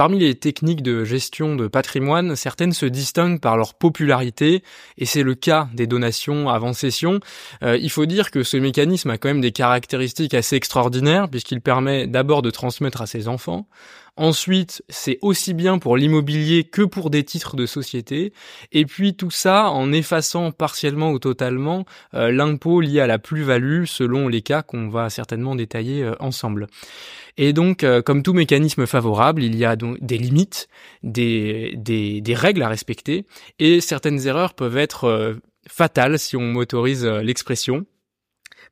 parmi les techniques de gestion de patrimoine, certaines se distinguent par leur popularité, et c'est le cas des donations avant cession. Euh, il faut dire que ce mécanisme a quand même des caractéristiques assez extraordinaires, puisqu'il permet d'abord de transmettre à ses enfants, Ensuite, c'est aussi bien pour l'immobilier que pour des titres de société. Et puis tout ça en effaçant partiellement ou totalement euh, l'impôt lié à la plus-value selon les cas qu'on va certainement détailler euh, ensemble. Et donc, euh, comme tout mécanisme favorable, il y a donc des limites, des, des, des règles à respecter, et certaines erreurs peuvent être fatales si on m'autorise l'expression.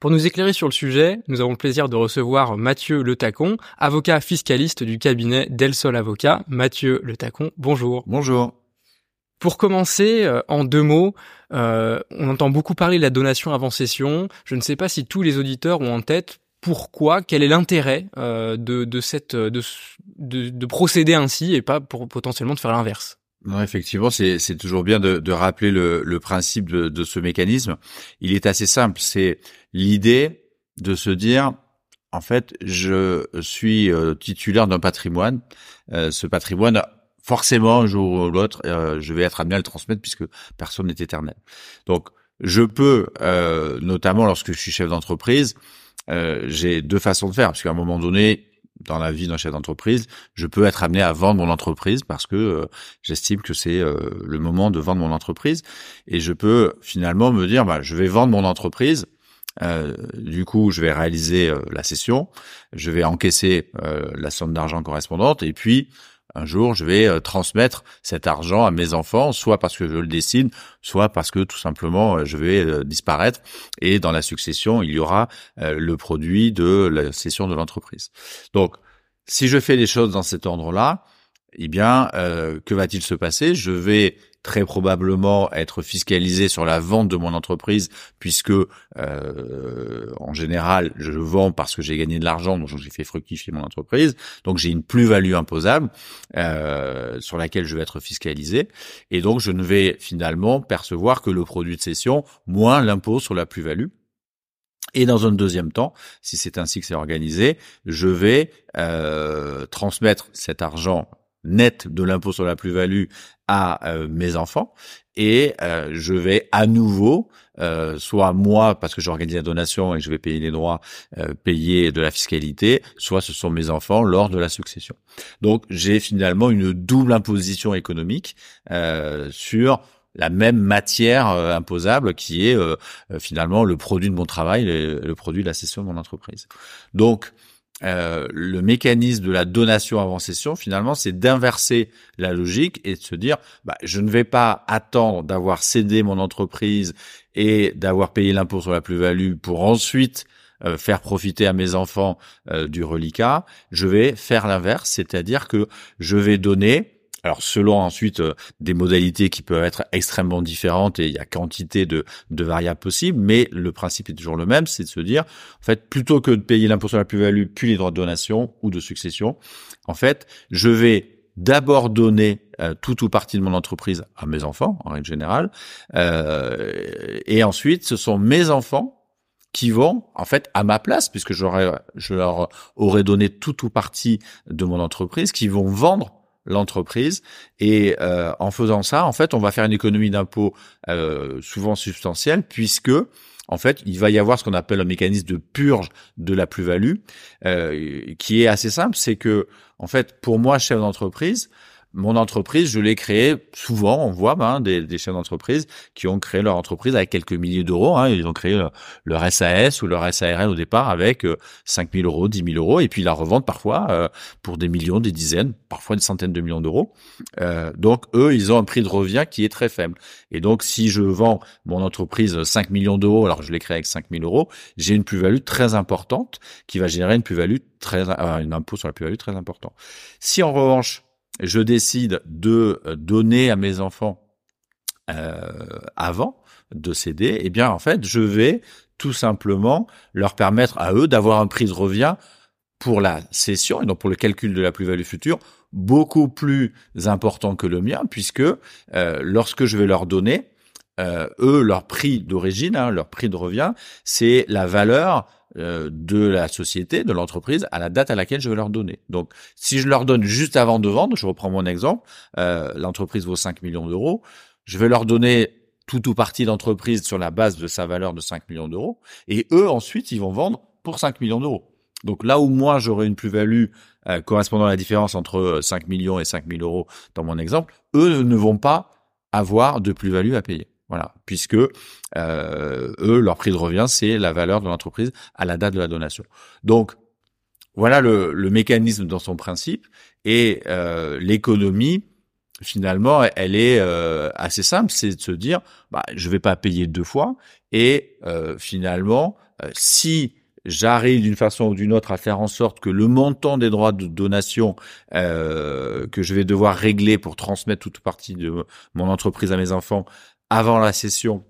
Pour nous éclairer sur le sujet, nous avons le plaisir de recevoir Mathieu Le Tacon, avocat fiscaliste du cabinet Del Sol Avocat. Mathieu Le Tacon, bonjour. Bonjour. Pour commencer, euh, en deux mots, euh, on entend beaucoup parler de la donation avant cession. Je ne sais pas si tous les auditeurs ont en tête pourquoi, quel est l'intérêt euh, de, de, cette de, de, de procéder ainsi et pas pour potentiellement de faire l'inverse. Non, effectivement, c'est toujours bien de, de rappeler le, le principe de, de, ce mécanisme. Il est assez simple. C'est l'idée de se dire, en fait, je suis euh, titulaire d'un patrimoine. Euh, ce patrimoine, forcément, un jour ou l'autre, euh, je vais être amené à le transmettre puisque personne n'est éternel. Donc, je peux, notamment lorsque je suis chef d'entreprise, j'ai deux façons de faire, parce qu'à un moment donné, dans la vie d'un chef d'entreprise, je peux être amené à vendre mon entreprise parce que euh, j'estime que c'est euh, le moment de vendre mon entreprise. Et je peux finalement me dire bah, je vais vendre mon entreprise euh, du coup, je vais réaliser la cession, je vais encaisser la somme d'argent correspondante, et puis un jour, je vais euh, transmettre cet argent à mes enfants, soit parce que je le décide, soit parce que tout simplement euh, je vais euh, disparaître. Et dans la succession, il y aura le produit de la cession de l'entreprise. Donc, si je fais les choses dans cet ordre-là, eh bien, que va-t-il se passer? Je vais très probablement être fiscalisé sur la vente de mon entreprise puisque euh, en général je vends parce que j'ai gagné de l'argent donc j'ai fait fructifier mon entreprise. Donc j'ai une plus-value imposable euh, sur laquelle je vais être fiscalisé. Et donc je ne vais finalement percevoir que le produit de cession moins l'impôt sur la plus-value. Et dans un deuxième temps, si c'est ainsi que c'est organisé, je vais euh, transmettre cet argent net de l'impôt sur la plus-value à euh, mes enfants et euh, je vais à nouveau euh, soit moi parce que j'organise la donation et je vais payer les droits payer de la fiscalité soit ce sont mes enfants lors de la succession donc j'ai finalement une double imposition économique sur la même matière imposable qui est finalement le produit de mon travail, le, produit de la cession de mon entreprise. Donc, euh, le mécanisme de la donation avant cession, finalement, c'est d'inverser la logique et de se dire, bah, je ne vais pas attendre d'avoir cédé mon entreprise et d'avoir payé l'impôt sur la plus-value pour ensuite euh, faire profiter à mes enfants euh, du reliquat. Je vais faire l'inverse, c'est-à-dire que je vais donner alors selon ensuite euh, des modalités qui peuvent être extrêmement différentes et il y a quantité de, de variables possibles, mais le principe est toujours le même, c'est de se dire, en fait, plutôt que de payer l'impôt sur la plus-value puis les droits de donation ou de succession, en fait, je vais d'abord donner euh, tout ou partie de mon entreprise à mes enfants, en règle générale, euh, et ensuite ce sont mes enfants qui vont, en fait, à ma place, puisque j'aurais, je leur aurais donné tout ou partie de mon entreprise, qui vont vendre l'entreprise. Et euh, en faisant ça, en fait, on va faire une économie d'impôt euh, souvent substantielle, puisque en fait, il va y avoir ce qu'on appelle un mécanisme de purge de la plus-value, euh, qui est assez simple. C'est que, en fait, pour moi, chef d'entreprise, mon entreprise, je l'ai créée souvent, on voit hein, des, des chefs d'entreprise qui ont créé leur entreprise avec quelques milliers d'euros. Hein, ils ont créé leur, SAS ou leur SARL au départ avec euh, 5 000 euros, 10 000 euros, et puis ils la revendent parfois euh, pour des millions, des dizaines, parfois des centaines de millions d'euros. Euh, donc eux, ils ont un prix de revient qui est très faible. Et donc si je vends mon entreprise 5 millions d'euros, alors je l'ai créée avec 5 000 euros, j'ai une plus-value très importante qui va générer une plus-value très, euh, un impôt sur la plus-value très important. Si en revanche je décide de euh, donner à mes enfants euh, avant de céder, eh bien en fait, je vais tout simplement leur permettre à eux d'avoir un prix de revient pour la cession et donc pour le calcul de la plus-value future beaucoup plus important que le mien puisque euh, lorsque je vais leur donner, eux, leur prix d'origine, hein, leur prix de revient, c'est la valeur de la société, de l'entreprise, à la date à laquelle je vais leur donner. Donc, si je leur donne juste avant de vendre, je reprends mon exemple, l'entreprise vaut 5 millions d'euros, je vais leur donner tout ou partie d'entreprise sur la base de sa valeur de 5 millions d'euros, et eux, ensuite, ils vont vendre pour 5 millions d'euros. Donc là où moi, j'aurai une plus-value euh, correspondant à la différence entre 5 euh, millions et 5 000 euros dans mon exemple, eux ne vont pas avoir de plus-value à payer. Voilà, puisque euh, eux, leur prix de revient, c'est la valeur de l'entreprise à la date de la donation. Donc, voilà le, mécanisme dans son principe. Et euh, l'économie, finalement, elle est euh, assez simple, c'est de se dire, bah, je vais pas payer deux fois, et euh, finalement, euh, si j'arrive d'une façon ou d'une autre à faire en sorte que le montant des droits de donation que je vais devoir régler pour transmettre toute partie de mon entreprise à mes enfants avant la session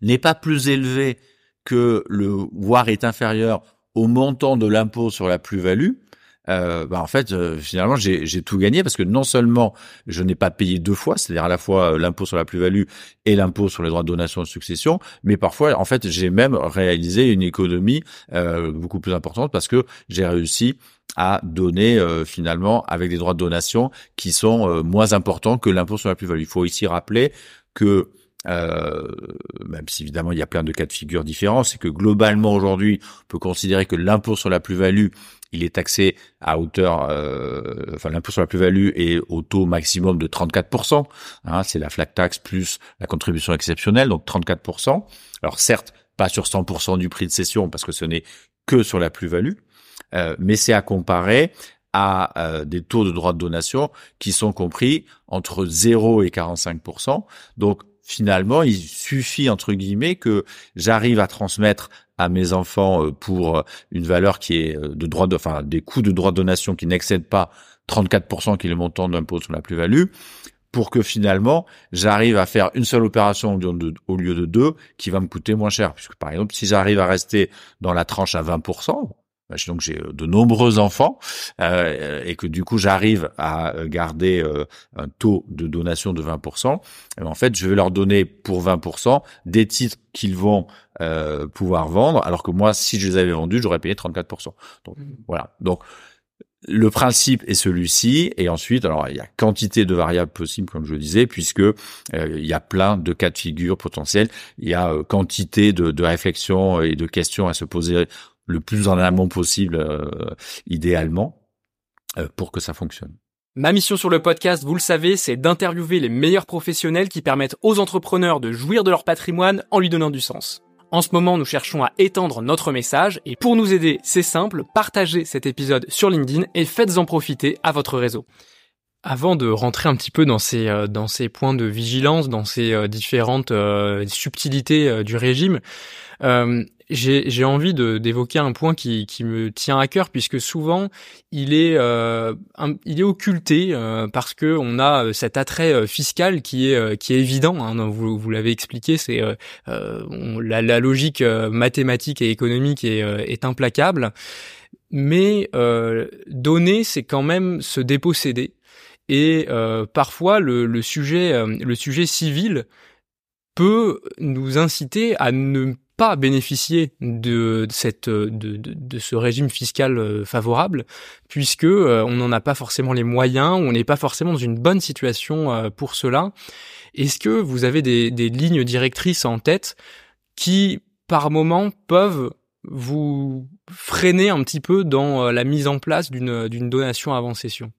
n'est pas plus élevé que le voire est inférieur au montant de l'impôt sur la plus-value, euh, bah en fait, euh, finalement, j'ai tout gagné parce que non seulement je n'ai pas payé deux fois, c'est-à-dire à la fois euh, l'impôt sur la plus-value et l'impôt sur les droits de donation et de succession, mais parfois, en fait, j'ai même réalisé une économie euh, beaucoup plus importante parce que j'ai réussi à donner finalement avec des droits de donation qui sont moins importants que l'impôt sur la plus-value. Il faut ici rappeler que euh, même si évidemment il y a plein de cas de figure différents, c'est que globalement aujourd'hui, on peut considérer que l'impôt sur la plus-value il est taxé à hauteur, euh, enfin l'impôt sur la plus-value est au taux maximum de 34%. Hein, c'est la flat tax plus la contribution exceptionnelle, donc 34%. Alors certes, pas sur 100% du prix de cession parce que ce n'est que sur la plus-value, euh, mais c'est à comparer à euh, des taux de droit de donation qui sont compris entre 0 et 45%. Donc finalement, il suffit entre guillemets que j'arrive à transmettre à mes enfants euh, pour euh, une valeur qui est euh, de droit de, enfin des coûts de droit de donation qui n'excèdent pas 34% qui est le montant de l'impôt sur la plus-value, pour que finalement j'arrive à faire une seule opération au lieu de deux qui va me coûter moins cher. Puisque par exemple, si j'arrive à rester dans la tranche à 20%, donc j'ai euh, de nombreux enfants euh, et que du coup j'arrive à euh, garder euh, un taux de donation de 20%, et en fait je vais leur donner pour 20% des titres qu'ils vont euh, pouvoir vendre, alors que moi si je les avais vendus j'aurais payé 34%. Donc mmh. voilà. Donc le principe est celui-ci, et ensuite, alors il y a quantité de variables possibles, comme je le disais, puisque euh, il y a plein de cas de figure potentiels, il y a quantité de, de réflexions et de questions à se poser le plus en amont possible, euh, idéalement, euh, pour que ça fonctionne. Ma mission sur le podcast, vous le savez, c'est d'interviewer les meilleurs professionnels qui permettent aux entrepreneurs de jouir de leur patrimoine en lui donnant du sens. En ce moment, nous cherchons à étendre notre message et pour nous aider, c'est simple, partagez cet épisode sur LinkedIn et faites-en profiter à votre réseau. Avant de rentrer un petit peu dans ces euh, dans ces points de vigilance, dans ces différentes subtilités du régime, j'ai envie d'évoquer un point qui, qui, me tient à cœur puisque souvent il est euh, il est occulté euh, parce que on a euh, cet attrait euh, fiscal qui est qui est évident. Hein, vous, vous l'avez expliqué, c'est la, la, logique mathématique et économique est, est implacable, mais donner c'est quand même se déposséder et parfois le, le sujet le sujet civil peut nous inciter à ne pas bénéficier de, cette de, de, ce régime fiscal euh, favorable puisque euh, on n'en a pas forcément les moyens, on n'est pas forcément dans une bonne situation euh, pour cela. Est-ce que vous avez des, des lignes directrices en tête qui par moment peuvent vous freiner un petit peu dans la mise en place d'une d'une donation avant session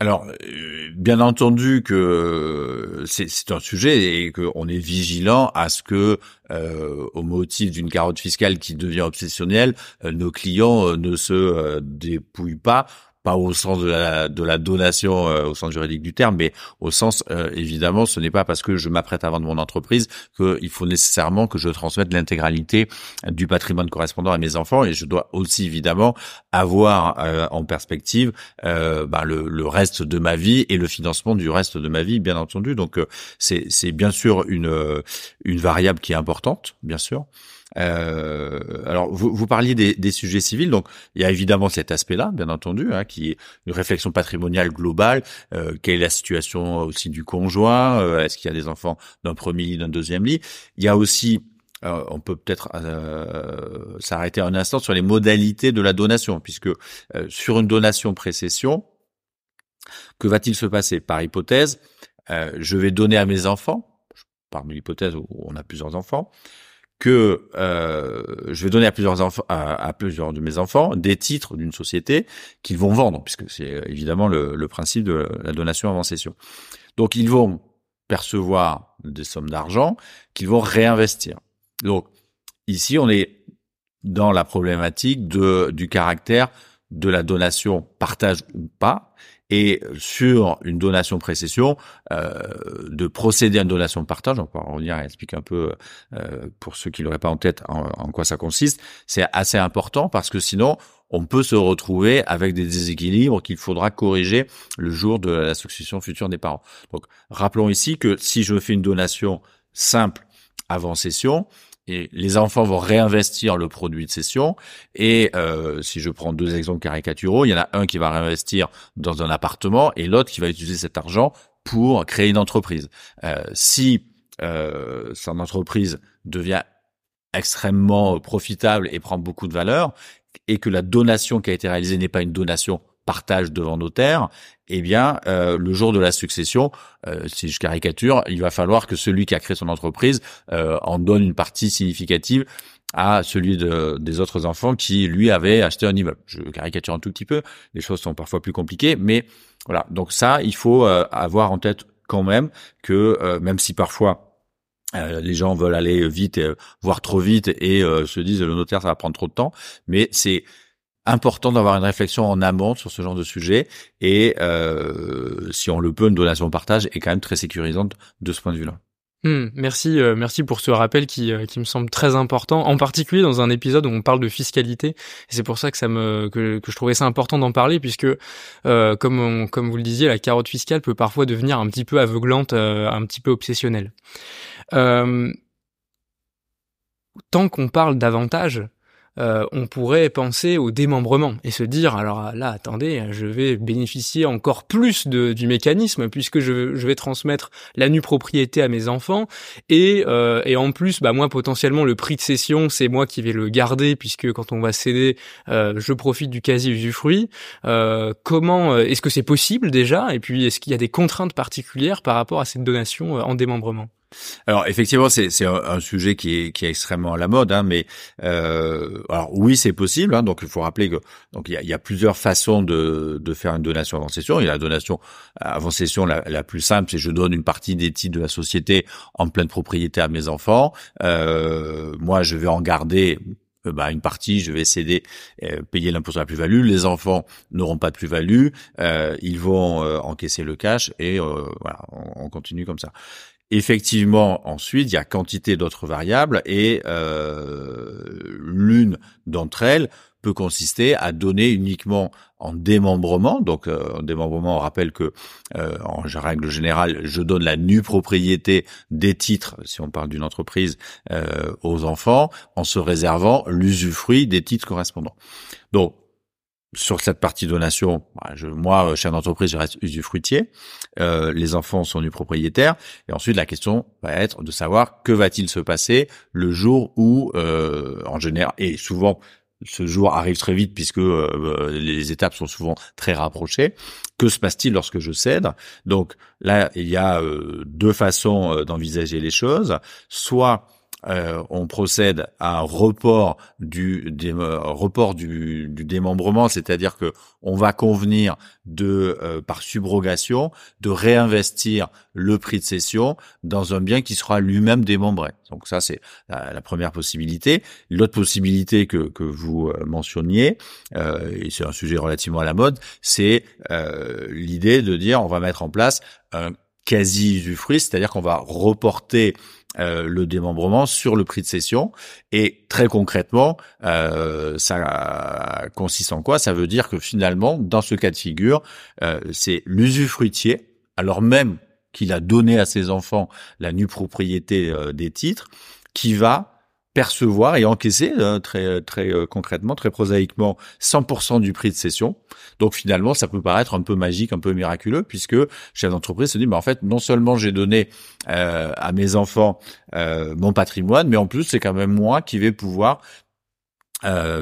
alors, euh, bien entendu que euh, c'est un sujet et qu'on est vigilant à ce que, euh, au motif d'une carotte fiscale qui devient obsessionnelle, nos clients ne se dépouillent pas pas au sens de la, de la donation euh, au sens juridique du terme, mais au sens euh, évidemment, ce n'est pas parce que je m'apprête à vendre mon entreprise qu'il faut nécessairement que je transmette l'intégralité du patrimoine correspondant à mes enfants, et je dois aussi évidemment avoir euh, en perspective bah, le, le, reste de ma vie et le financement du reste de ma vie, bien entendu. Donc c'est bien sûr une une variable qui est importante, bien sûr. Euh, alors, vous, vous parliez des, des, sujets civils, donc il y a évidemment cet aspect-là, bien entendu, hein, qui est une réflexion patrimoniale globale. Euh, quelle est la situation aussi du conjoint? Euh, Est-ce qu'il y a des enfants d'un premier lit, d'un deuxième lit? Il y a aussi euh, on peut peut-être euh, s'arrêter un instant sur les modalités de la donation, puisque euh, sur une donation précession, que va-t-il se passer? Par hypothèse, je vais donner à mes enfants, par l'hypothèse où on a plusieurs enfants, que je vais donner à plusieurs enfants, à, plusieurs de mes enfants des titres d'une société qu'ils vont vendre, puisque c'est évidemment le, le, principe de la donation avant cession. Donc ils vont percevoir des sommes d'argent qu'ils vont réinvestir. Donc ici, on est dans la problématique de, du caractère de la donation partage ou pas, et sur une donation précession, euh, de procéder à une donation partage, on va revenir et expliquer un peu euh, pour ceux qui l'auraient pas en tête en, en quoi ça consiste, c'est assez important parce que sinon on peut se retrouver avec des déséquilibres qu'il faudra corriger le jour de la succession future des parents. Donc rappelons ici que si je fais une donation simple avant cession, et les enfants vont réinvestir le produit de cession. Et euh, si je prends deux exemples caricaturaux, il y en a un qui va réinvestir dans un appartement et l'autre qui va utiliser cet argent pour créer une entreprise. Euh, si euh, son entreprise devient extrêmement profitable et prend beaucoup de valeur, et que la donation qui a été réalisée n'est pas une donation partage devant notaire, eh bien, euh, le jour de la succession, euh, si je caricature, il va falloir que celui qui a créé son entreprise euh, en donne une partie significative à celui de, des autres enfants qui, lui, avait acheté un immeuble. Je caricature un tout petit peu, les choses sont parfois plus compliquées, mais voilà. Donc ça, il faut euh, avoir en tête quand même que, euh, même si parfois les gens veulent aller vite, voire trop vite, et se disent le notaire ça va prendre trop de temps, mais c'est important d'avoir une réflexion en amont sur ce genre de sujet et euh, si on le peut, une donation partage est quand même très sécurisante de ce point de vue-là. Hmm, merci, euh, merci pour ce rappel qui, euh, qui me semble très important, en particulier dans un épisode où on parle de fiscalité. Et c'est pour ça que ça me que, que je trouvais ça important d'en parler, puisque euh, comme on, comme vous le disiez, la carotte fiscale peut parfois devenir un petit peu aveuglante, un petit peu obsessionnelle. tant qu'on parle d'avantages, euh, on pourrait penser au démembrement et se dire alors là attendez je vais bénéficier encore plus du mécanisme puisque je, je, vais transmettre la nue propriété à mes enfants et, euh, et en plus bah moi potentiellement le prix de cession c'est moi qui vais le garder puisque quand on va céder euh, je profite du quasi usufruit. Comment est-ce que c'est possible déjà et puis est-ce qu'il y a des contraintes particulières par rapport à cette donation en démembrement? Alors effectivement, c'est un, sujet qui est, qui est extrêmement à la mode, hein, mais euh, alors oui, c'est possible. Hein, donc il faut rappeler que donc il y a, il y a plusieurs façons de, de faire une donation avant cession. Il y a la donation avant cession la, la plus simple, c'est je donne une partie des titres de la société en pleine propriété à mes enfants. Euh, moi, je vais en garder euh, bah, une partie, je vais céder, euh, payer l'impôt sur la plus-value. Les enfants n'auront pas de plus-value, euh, ils vont euh, encaisser le cash et voilà, on, on, continue comme ça. Effectivement, ensuite, il y a quantité d'autres variables et euh, l'une d'entre elles peut consister à donner uniquement en démembrement. Donc, euh, en démembrement, on rappelle que, euh, en règle générale, je donne la nue propriété des titres, si on parle d'une entreprise, euh, aux enfants, en se réservant l'usufruit des titres correspondants. Donc, sur cette partie donation, bah, je, moi, chef d'entreprise, je reste usufruitier. Euh, les enfants sont du propriétaire. Et ensuite, la question va être de savoir que va-t-il se passer le jour où, euh, en général, et souvent, ce jour arrive très vite puisque euh, les étapes sont souvent très rapprochées. Que se passe-t-il lorsque je cède? Donc là, il y a euh, deux façons euh, d'envisager les choses. Soit euh, on procède à un report du, report du, démembrement, c'est-à-dire que on va convenir de euh, par subrogation de réinvestir le prix de cession dans un bien qui sera lui-même démembré. Donc ça c'est la, première possibilité. L'autre possibilité que, que vous euh, mentionniez, et c'est un sujet relativement à la mode, c'est l'idée de dire on va mettre en place un quasi usufruit, c'est-à-dire qu'on va reporter euh, le démembrement sur le prix de cession. Et très concrètement, euh, ça consiste en quoi? Ça veut dire que finalement, dans ce cas de figure, euh, c'est l'usufruitier, alors même qu'il a donné à ses enfants la nue propriété des titres, qui va percevoir et encaisser euh, très très euh, concrètement, très prosaïquement 100% du prix de cession. Donc finalement, ça peut paraître un peu magique, un peu miraculeux, puisque chef d'entreprise se dit, mais en fait, non seulement j'ai donné euh, à mes enfants mon patrimoine, mais en plus c'est quand même moi qui vais pouvoir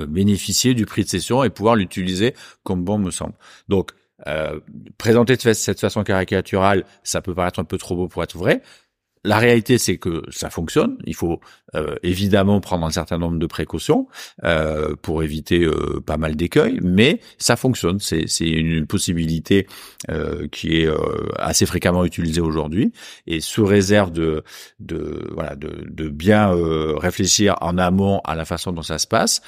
bénéficier du prix de cession et pouvoir l'utiliser comme bon me semble. Donc euh, présenter de cette façon caricaturale, ça peut paraître un peu trop beau pour être vrai. La réalité, c'est que ça fonctionne. Il faut euh, évidemment prendre un certain nombre de précautions euh, pour éviter euh, pas mal d'écueils, mais ça fonctionne. C'est, une possibilité euh, qui est assez fréquemment utilisée aujourd'hui, et sous réserve de, de voilà de, de bien réfléchir en amont à la façon dont ça se passe,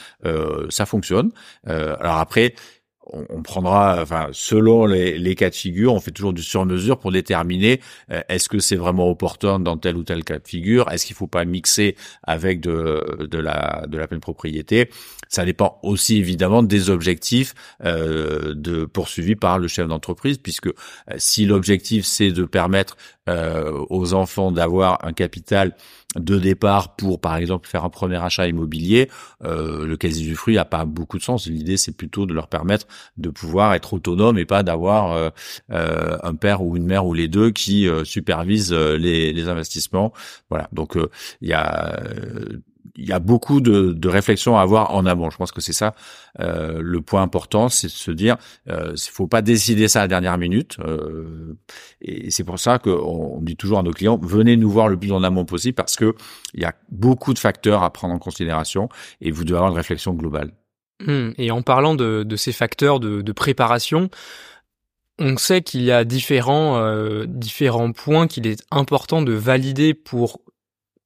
ça fonctionne. alors après, on, prendra, enfin, selon les, cas de figure, on fait toujours du sur-mesure pour déterminer euh, est-ce que c'est vraiment opportun dans tel ou tel cas de figure, est-ce qu'il faut pas mixer avec de, la de pleine propriété? Ça dépend aussi évidemment des objectifs euh, de poursuivis par le chef d'entreprise, puisque euh, si l'objectif c'est de permettre aux enfants d'avoir un capital de départ pour, par exemple, faire un premier achat immobilier, euh, le quasi-usufruit a pas beaucoup de sens. L'idée, c'est plutôt de leur permettre de pouvoir être autonome et pas d'avoir euh, euh, un père ou une mère ou les deux qui supervisent les, les, investissements. Voilà. Donc, il y a il y a beaucoup de, de réflexions à avoir en amont. Je pense que c'est ça euh, le point important, c'est de se dire, euh, il faut pas décider ça à la dernière minute. Euh, et c'est pour ça qu'on dit toujours à nos clients, venez nous voir le plus en amont possible parce que il y a beaucoup de facteurs à prendre en considération et vous devez avoir une réflexion globale. Mmh. Et en parlant de, de ces facteurs de, de préparation, on sait qu'il y a différents, euh, différents points qu'il est important de valider pour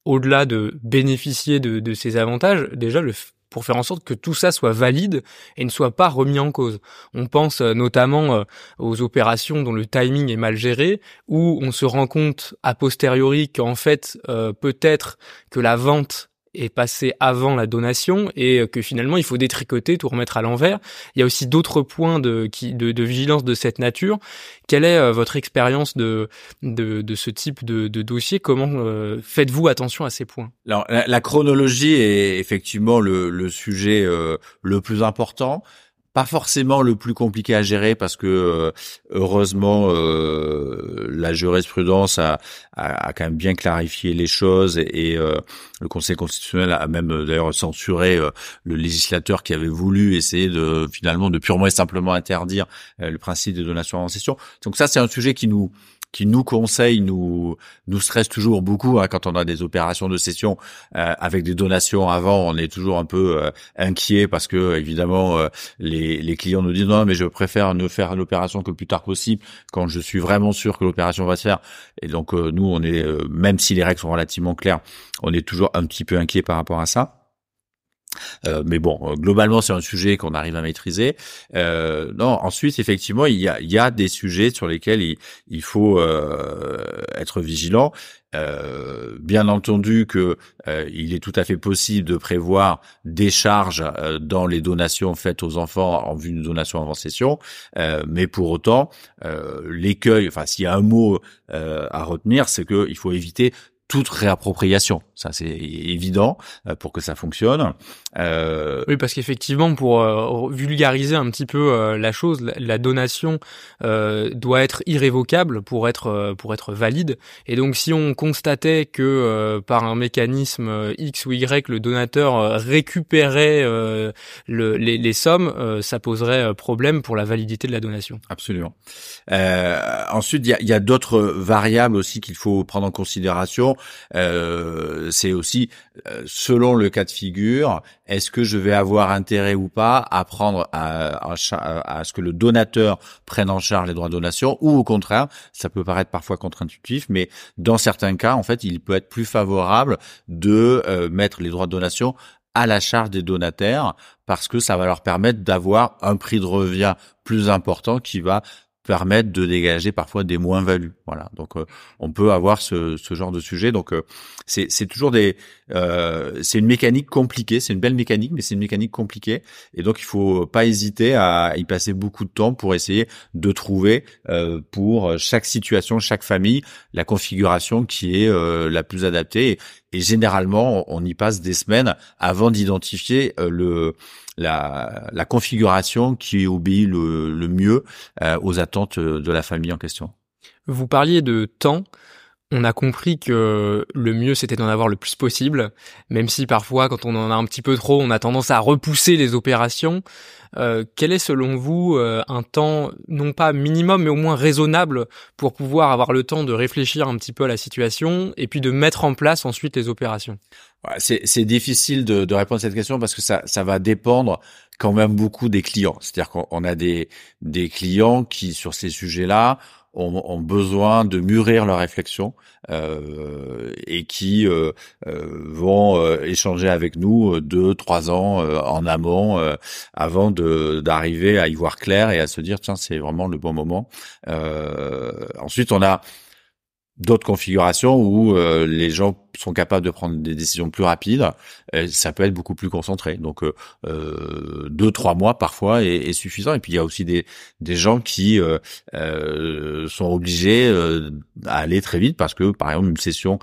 au-delà de bénéficier de, de ces avantages, déjà le, pour faire en sorte que tout ça soit valide et ne soit pas remis en cause. On pense euh, notamment euh, aux opérations dont le timing est mal géré, où on se rend compte a posteriori qu'en fait euh, peut-être que la vente est passé avant la donation et que finalement il faut détricoter, tout remettre à l'envers. Il y a aussi d'autres points de, qui, de, vigilance de cette nature. Quelle est euh, votre expérience de, de, ce type de, de dossier? Comment euh, faites-vous attention à ces points? Alors la, chronologie est effectivement le, le sujet euh, le plus important pas forcément le plus compliqué à gérer parce que euh, heureusement euh, la jurisprudence a, a, a, quand même bien clarifié les choses et, euh, le Conseil constitutionnel a même d'ailleurs censuré le législateur qui avait voulu essayer de finalement de purement et simplement interdire le principe des donations en session. Donc ça c'est un sujet qui nous qui nous conseille, nous nous stresse toujours beaucoup hein, quand on a des opérations de cession euh, avec des donations avant, on est toujours un peu euh, inquiet parce que évidemment euh, les, clients nous disent non mais je préfère ne faire l'opération que plus tard possible quand je suis vraiment sûr que l'opération va se faire. Et donc nous on est même si les règles sont relativement claires, on est toujours un petit peu inquiet par rapport à ça. Euh, mais bon, euh, globalement, c'est un sujet qu'on arrive à maîtriser. Euh, non, ensuite, effectivement, il y a, il y a des sujets sur lesquels il, il faut euh, être vigilant. Euh, bien entendu que il est tout à fait possible de prévoir des charges dans les donations faites aux enfants en vue d'une donation avant session, mais pour autant, l'écueil, enfin s'il y a un mot à retenir, c'est qu'il faut éviter toute réappropriation. Ça, c'est évident euh, pour que ça fonctionne. Euh... Oui, parce qu'effectivement, pour euh, vulgariser un petit peu euh, la chose, la, donation doit être irrévocable pour être pour être valide. Et donc, si on constatait que par un mécanisme X ou Y, le donateur récupérait le, les, les, sommes, ça poserait problème pour la validité de la donation. Absolument. ensuite, il y a, y a d'autres variables aussi qu'il faut prendre en considération. Euh, c'est aussi euh, selon le cas de figure, est-ce que je vais avoir intérêt ou pas à prendre à, ce que le donateur prenne en charge les droits de donation ou au contraire, ça peut paraître parfois contre-intuitif, mais dans certains cas, en fait, il peut être plus favorable de euh, mettre les droits de donation à la charge des donataires parce que ça va leur permettre d'avoir un prix de revient plus important qui va permettent de dégager parfois des moins-values. Voilà. Donc euh, on peut avoir ce, ce, genre de sujet. Donc euh, c'est toujours des euh, c'est une mécanique compliquée. C'est une belle mécanique, mais c'est une mécanique compliquée. Et donc il faut pas hésiter à y passer beaucoup de temps pour essayer de trouver pour chaque situation, chaque famille, la configuration qui est la plus adaptée. Généralement, on y passe des semaines avant d'identifier le la, configuration qui obéit le, le mieux aux attentes de la famille en question. Vous parliez de temps on a compris que le mieux c'était d'en avoir le plus possible, même si parfois quand on en a un petit peu trop, on a tendance à repousser les opérations. Euh, quel est selon vous euh, un temps non pas minimum mais au moins raisonnable pour pouvoir avoir le temps de réfléchir un petit peu à la situation et puis de mettre en place ensuite les opérations? C'est difficile de, de, répondre à cette question parce que ça, ça va dépendre quand même beaucoup des clients. C'est-à-dire qu'on a des, des clients qui sur ces sujets-là ont, besoin de mûrir leur réflexion euh, et qui euh, euh, vont euh, échanger avec nous deux, trois ans en amont avant d'arriver à y voir clair et à se dire tiens c'est vraiment le bon moment. ensuite on a d'autres configurations où les gens sont capables de prendre des décisions plus rapides, ça peut être beaucoup plus concentré. Donc euh, euh, deux trois mois parfois est, est, suffisant. Et puis il y a aussi des des gens qui euh, euh sont obligés euh, à aller très vite parce que par exemple une session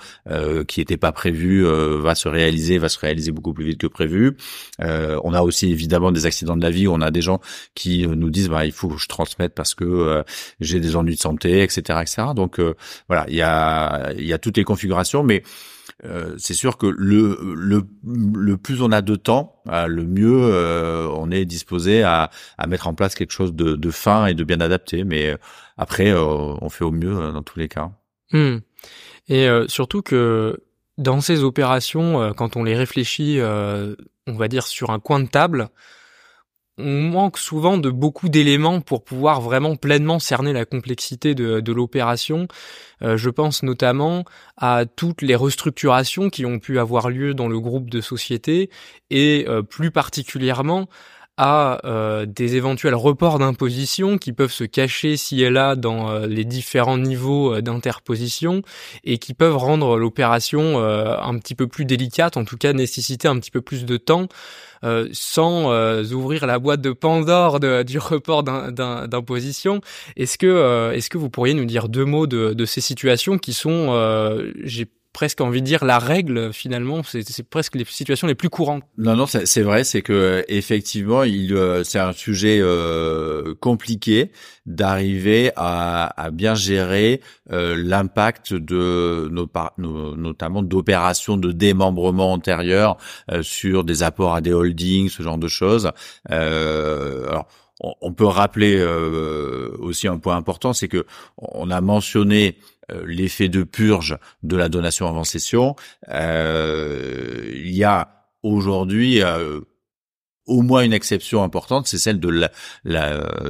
qui n'était pas prévue va se réaliser, va se réaliser beaucoup plus vite que prévu. on a aussi évidemment des accidents de la vie où on a des gens qui nous disent bah il faut que je transmette parce que j'ai des ennuis de santé, etc., etc. Donc voilà, il y a il y a toutes les configurations, mais euh, c'est sûr que le, le, le plus on a de temps, euh, le mieux euh, on est disposé à, à mettre en place quelque chose de, de fin et de bien adapté. Mais après, on fait au mieux dans tous les cas. Hmm. Et surtout que dans ces opérations, quand on les réfléchit, on va dire sur un coin de table, on manque souvent de beaucoup d'éléments pour pouvoir vraiment pleinement cerner la complexité de, l'opération. Euh, je pense notamment à toutes les restructurations qui ont pu avoir lieu dans le groupe de sociétés et euh, plus particulièrement à euh, des éventuels reports d'imposition qui peuvent se cacher si et là dans euh, les différents niveaux euh, d'interposition et qui peuvent rendre l'opération un petit peu plus délicate, en tout cas nécessiter un petit peu plus de temps sans ouvrir la boîte de Pandore du report d'imposition. Est-ce que est-ce que vous pourriez nous dire deux mots de, de ces situations qui sont j'ai presque envie de dire la règle finalement. C'est presque les situations les plus courantes. Non non c'est vrai c'est que effectivement il euh, c'est un sujet euh, compliqué d'arriver à, à, bien gérer euh, l'impact de nos, notamment d'opérations de démembrement antérieur euh, sur des apports à des holdings ce genre de choses. Alors on peut rappeler aussi un point important, c'est que on a mentionné euh, l'effet de purge de la donation avant session. Euh, il y a aujourd'hui euh, au moins une exception importante, c'est celle de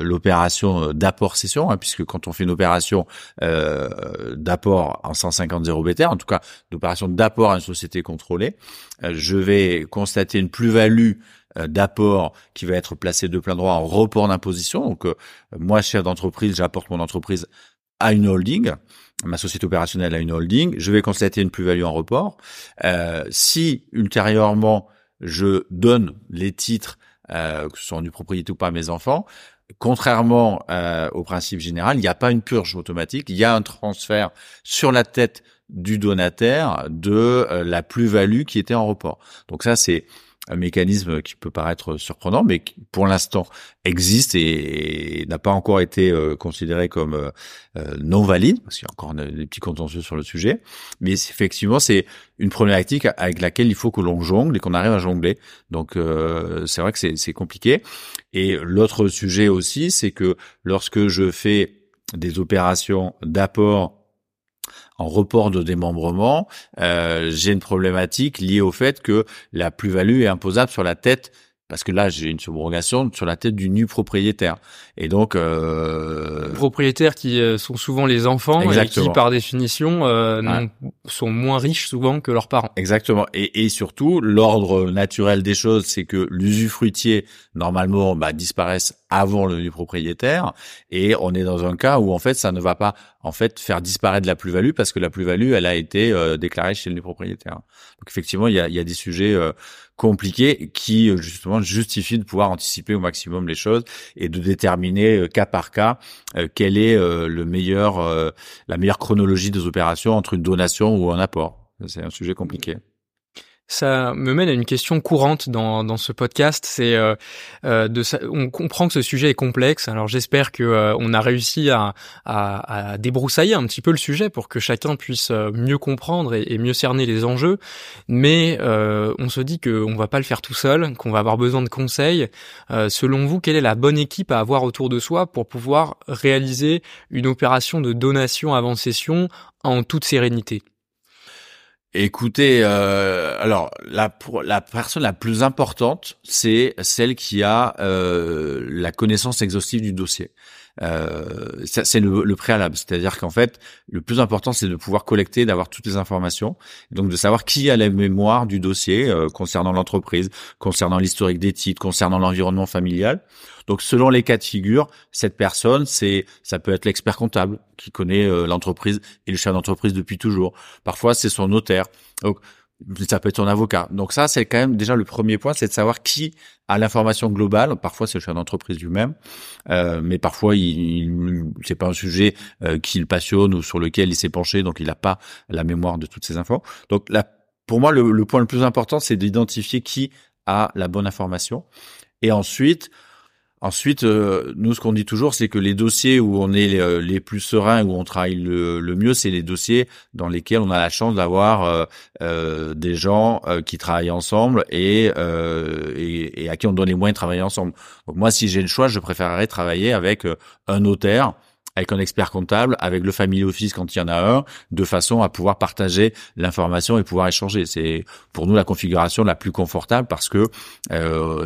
l'opération d'apport session, hein, puisque quand on fait une opération d'apport en 150 0 BTR, en tout cas d'opération d'apport à une société contrôlée, je vais constater une plus-value d'apport qui va être placée de plein droit en report d'imposition. Donc moi, chef d'entreprise, j'apporte mon entreprise à une holding, ma société opérationnelle a une holding, je vais constater une plus-value en report. Euh, si ultérieurement je donne les titres, euh, que ce soit propriété ou pas à mes enfants, contrairement euh, au principe général, il n'y a pas une purge automatique, il y a un transfert sur la tête du donataire de euh, la plus-value qui était en report. Donc ça, c'est un mécanisme qui peut paraître surprenant, mais qui pour l'instant existe et, n'a pas encore été euh, considéré comme euh, euh, non valide, parce qu'il y a encore des petits contentieux sur le sujet. Mais effectivement, c'est une problématique avec laquelle il faut que l'on jongle et qu'on arrive à jongler. Donc c'est vrai que c'est compliqué. Et l'autre sujet aussi, c'est que lorsque je fais des opérations d'apport en report de démembrement, euh, j'ai une problématique liée au fait que la plus-value est imposable sur la tête parce que là, j'ai une subrogation sur la tête du nu propriétaire. Et donc, euh... propriétaires qui euh, sont souvent les enfants et qui, par définition, euh, sont moins riches souvent que leurs parents. Exactement. Et, et surtout, l'ordre naturel des choses, c'est que l'usufruitier normalement bah, disparaisse avant le propriétaire. Et on est dans un cas où en fait, ça ne va pas en fait faire disparaître la plus-value parce que la plus-value, elle a été euh, déclarée chez le propriétaire. Donc effectivement, il y a, il y a des sujets euh, compliqué qui euh, justement justifie de pouvoir anticiper au maximum les choses et de déterminer euh, cas par cas euh, quelle est le meilleur la meilleure chronologie des opérations entre une donation ou un apport. C'est un sujet compliqué. Ça me mène à une question courante dans, dans ce podcast. C'est euh, euh, de on comprend que ce sujet est complexe. Alors j'espère que euh, on a réussi à, à, à, débroussailler un petit peu le sujet pour que chacun puisse euh, mieux comprendre et, mieux cerner les enjeux. Mais euh, on se dit qu'on va pas le faire tout seul, qu'on va avoir besoin de conseils. selon vous, quelle est la bonne équipe à avoir autour de soi pour pouvoir réaliser une opération de donation avant session en toute sérénité? Écoutez, euh, alors la la personne la plus importante, c'est celle qui a euh, la connaissance exhaustive du dossier. Euh, c'est le, préalable, c'est-à-dire qu'en fait, le plus important, c'est de pouvoir collecter, d'avoir toutes les informations, donc de savoir qui a la mémoire du dossier euh, concernant l'entreprise, concernant l'historique des titres, concernant l'environnement familial. Donc, selon les cas de figure, cette personne, c'est, ça peut être l'expert comptable qui connaît euh, l'entreprise et le chef d'entreprise depuis toujours. Parfois, c'est son notaire. Donc, ça peut être son avocat. Donc ça, c'est quand même déjà le premier point, c'est de savoir qui a l'information globale. Parfois, c'est le chef d'entreprise lui-même, euh, mais parfois, il, il c'est pas un sujet euh, qui le passionne ou sur lequel il s'est penché, donc il n'a pas la mémoire de toutes ces infos. Donc pour moi, le, le point le plus important, c'est d'identifier qui a la bonne information. Et ensuite, Ensuite, euh, nous, ce qu'on dit toujours, c'est que les dossiers où on est les, euh, plus sereins, où on travaille le, mieux, c'est les dossiers dans lesquels on a la chance d'avoir euh, des gens qui travaillent ensemble et, et, à qui on donne les moyens de travailler ensemble. Donc moi, si j'ai le choix, je préférerais travailler avec un notaire, avec un expert comptable, avec le family office quand il y en a un, de façon à pouvoir partager l'information et pouvoir échanger. C'est pour nous la configuration la plus confortable parce que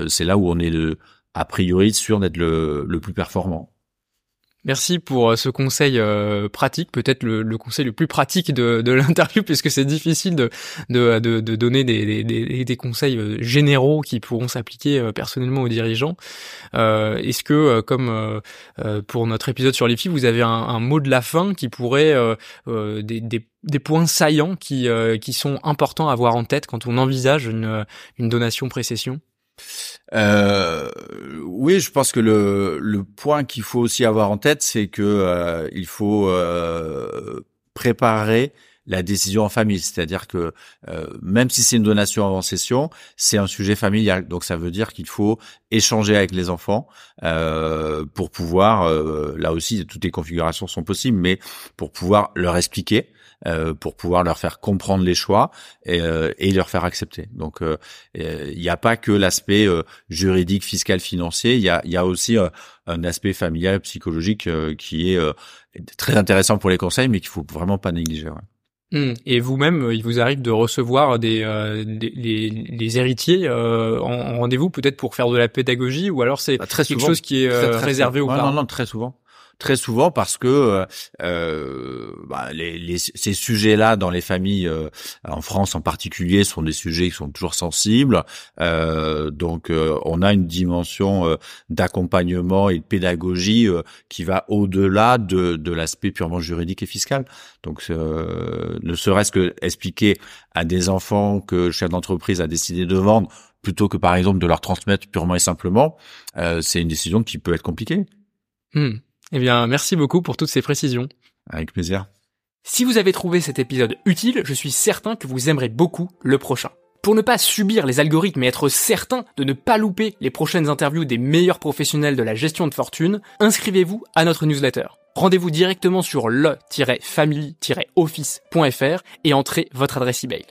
c'est là où on est le a priori sûr d'être le, le plus performant. Merci pour euh, ce conseil euh, pratique, peut-être le, le, conseil le plus pratique de, de l'interview, puisque c'est difficile de, de, de, de donner des, des, des, conseils euh, généraux qui pourront s'appliquer personnellement aux dirigeants. Euh, Est-ce que, comme pour notre épisode sur les filles, vous avez un, un mot de la fin qui pourrait des, des, des, points saillants qui, qui sont importants à avoir en tête quand on envisage une, une donation précession euh, oui, je pense que le, le point qu'il faut aussi avoir en tête, c'est que euh, il faut euh, préparer la décision en famille, c'est-à-dire que euh, même si c'est une donation avant session, c'est un sujet familial. Donc ça veut dire qu'il faut échanger avec les enfants euh, pour pouvoir, là aussi, toutes les configurations sont possibles, mais pour pouvoir leur expliquer euh, pour pouvoir leur faire comprendre les choix et, euh, et leur faire accepter. Donc euh, il n'y a pas que l'aspect juridique, fiscal, financier, il y a, y a aussi un aspect familial, psychologique qui est très intéressant pour les conseils, mais qu'il faut vraiment pas négliger. Mmh. Et vous-même, il vous arrive de recevoir des, des les, les, héritiers euh, en, rendez-vous peut-être pour faire de la pédagogie ou alors c'est bah, quelque chose qui est réservé aux parents. Non, non, très souvent très souvent parce que euh, euh, bah, les, les, ces sujets-là dans les familles euh, en France en particulier sont des sujets qui sont toujours sensibles. Euh, donc on a une dimension d'accompagnement et de pédagogie qui va au-delà de, de l'aspect purement juridique et fiscal. Donc ne serait-ce que expliquer à des enfants que le chef d'entreprise a décidé de vendre plutôt que par exemple de leur transmettre purement et simplement, c'est une décision qui peut être compliquée. Hmm. Eh bien, merci beaucoup pour toutes ces précisions. Avec plaisir. Si vous avez trouvé cet épisode utile, je suis certain que vous aimerez beaucoup le prochain. Pour ne pas subir les algorithmes et être certain de ne pas louper les prochaines interviews des meilleurs professionnels de la gestion de fortune, inscrivez-vous à notre newsletter. Rendez-vous directement sur le-family-office.fr et entrez votre adresse email.